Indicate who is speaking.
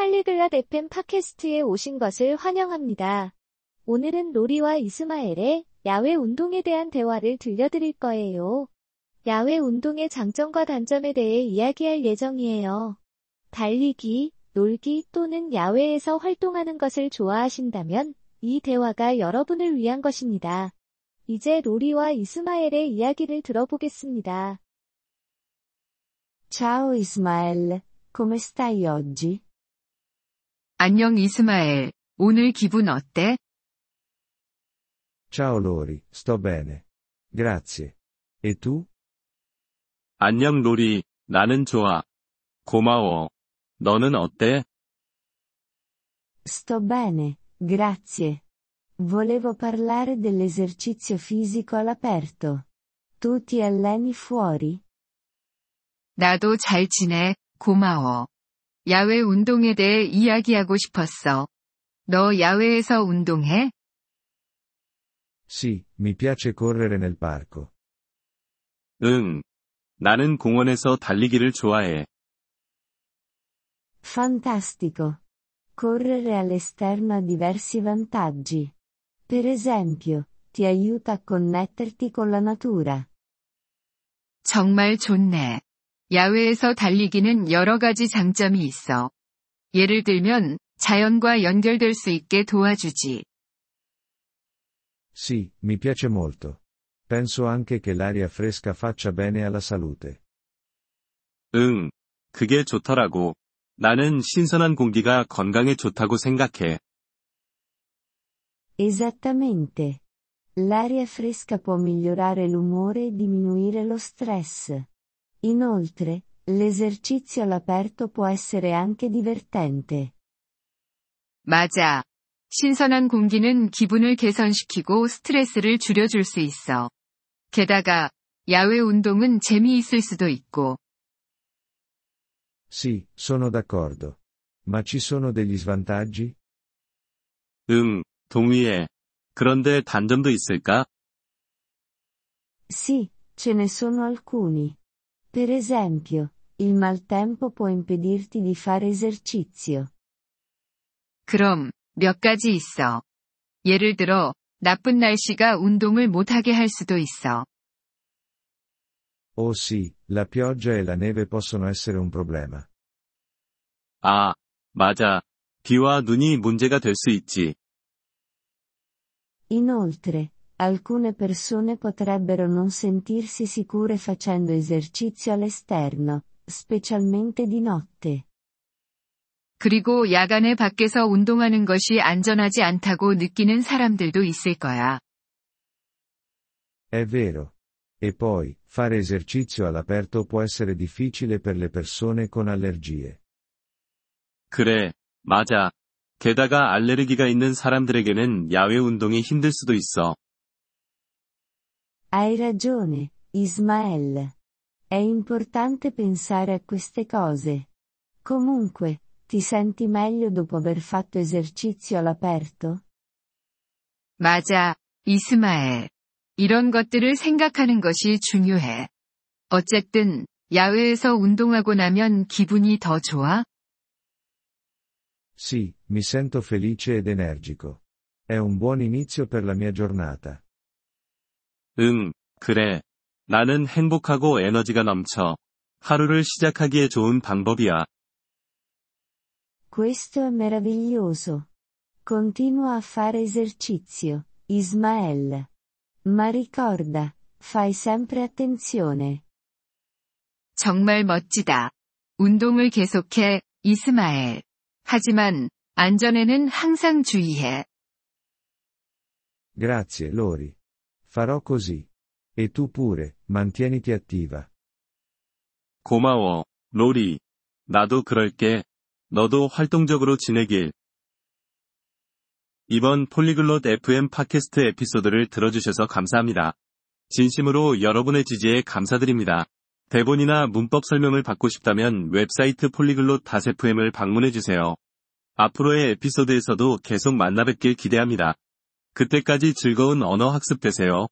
Speaker 1: 팔리글랏 FM 팟캐스트에 오신 것을 환영합니다. 오늘은 로리와 이스마엘의 야외 운동에 대한 대화를 들려드릴 거예요. 야외 운동의 장점과 단점에 대해 이야기할 예정이에요. 달리기, 놀기 또는 야외에서 활동하는 것을 좋아하신다면 이 대화가 여러분을 위한 것입니다. 이제 로리와 이스마엘의 이야기를 들어보겠습니다.
Speaker 2: Ciao Ismael, come stai oggi?
Speaker 3: 안녕 이스마엘, 오늘 기분 어때?
Speaker 4: Ciao Lori, sto bene. Grazie. E tu?
Speaker 5: 안녕 로리, 나는 좋아. 고마워. 너는 어때?
Speaker 2: Sto bene, grazie. Volevo parlare dell'esercizio fisico all'aperto. Tu ti alleni fuori?
Speaker 3: 나도 잘 지내, 고마워. 야외 운동에 대해 이야기하고 싶었어. 너 야외에서 운동해?
Speaker 4: Sì, mi piace correre nel parco.
Speaker 5: 응. 나는 공원에서 달리기를 좋아해.
Speaker 2: Fantastico. Correre all'esterno ha diversi vantaggi. Per esempio, ti aiuta a connetterti con la natura.
Speaker 3: 정말 좋네. 야외에서 달리기는 여러 가지 장점이 있어. 예를 들면, 자연과 연결될 수 있게 도와주지.
Speaker 4: Sì, mi piace molto. Penso anche che l'aria fresca faccia bene alla salute.
Speaker 5: 응. 그게 좋더라고. 나는 신선한 공기가 건강에 좋다고 생각해.
Speaker 2: Esattamente. L'aria fresca può migliorare l'umore e diminuire lo stress. Inoltre, l'esercizio all'aperto può essere anche divertente.
Speaker 3: 맞아. 신선한 공기는 기분을 개선시키고 스트레스를 줄여줄 수 있어. 게다가, 야외 운동은 재미있을 수도 있고,
Speaker 4: Sì, sono d'accordo. Ma ci sono degli svantaggi?
Speaker 5: 응, 동의해. 그런데 단점도 있을까?
Speaker 2: Sì, ce ne sono alcuni. Per esempio, il maltempo può impedirti di fare esercizio.
Speaker 3: 그럼, 몇 가지 있어. 예를 들어, 나쁜 날씨가 운동을 못하게 할 수도 있어.
Speaker 4: Oh sì, la pioggia e la neve possono essere un problema.
Speaker 5: 아, 맞아. 비와 눈이 문제가 될 수 있지.
Speaker 2: Inoltre, alcune persone potrebbero non sentirsi sicure facendo esercizio all'esterno, specialmente di notte.
Speaker 3: 그리고 야간에 밖에서 운동하는 것이 안전하지 않다고 느끼는 사람들도 있을 거야.
Speaker 4: È vero. E poi, fare esercizio all'aperto può essere difficile per le persone con allergie.
Speaker 5: 그래, 맞아. 게다가 알레르기가 있는 사람들에게는 야외 운동이 힘들 수도 있어.
Speaker 2: Hai ragione, Ismael. È importante pensare a queste cose. Comunque, ti senti meglio dopo aver fatto esercizio all'aperto?
Speaker 3: 맞아, 이스마엘. 이런 것들을 생각하는 것이 중요해. 어쨌든, 야외에서 운동하고 나면 기분이 더 좋아?
Speaker 4: Sì, mi sento felice ed energico. È un buon inizio per la mia giornata.
Speaker 5: 응, 그래. 나는 행복하고 에너지가 넘쳐. 하루를 시작하기에 좋은 방법이야.
Speaker 2: Questo è meraviglioso. Continua a fare esercizio, Ismael. Ma ricorda, fai sempre attenzione.
Speaker 3: 정말 멋지다. 운동을 계속해, 이스마엘. 하지만, 안전에는 항상 주의해.
Speaker 4: Grazie, Lori. Farò così. E tu pure, mantieniti attiva.
Speaker 5: 고마워, 로리. 나도 그럴게. 너도 활동적으로 지내길. 이번 Polyglot FM 팟캐스트 에피소드를 들어주셔서 감사합니다. 진심으로 여러분의 지지에 감사드립니다. 대본이나 문법 설명을 받고 싶다면 웹사이트 Polyglot FM을 방문해주세요. 앞으로의 에피소드에서도 계속 만나뵙길 기대합니다. 그때까지 즐거운 언어 학습 되세요.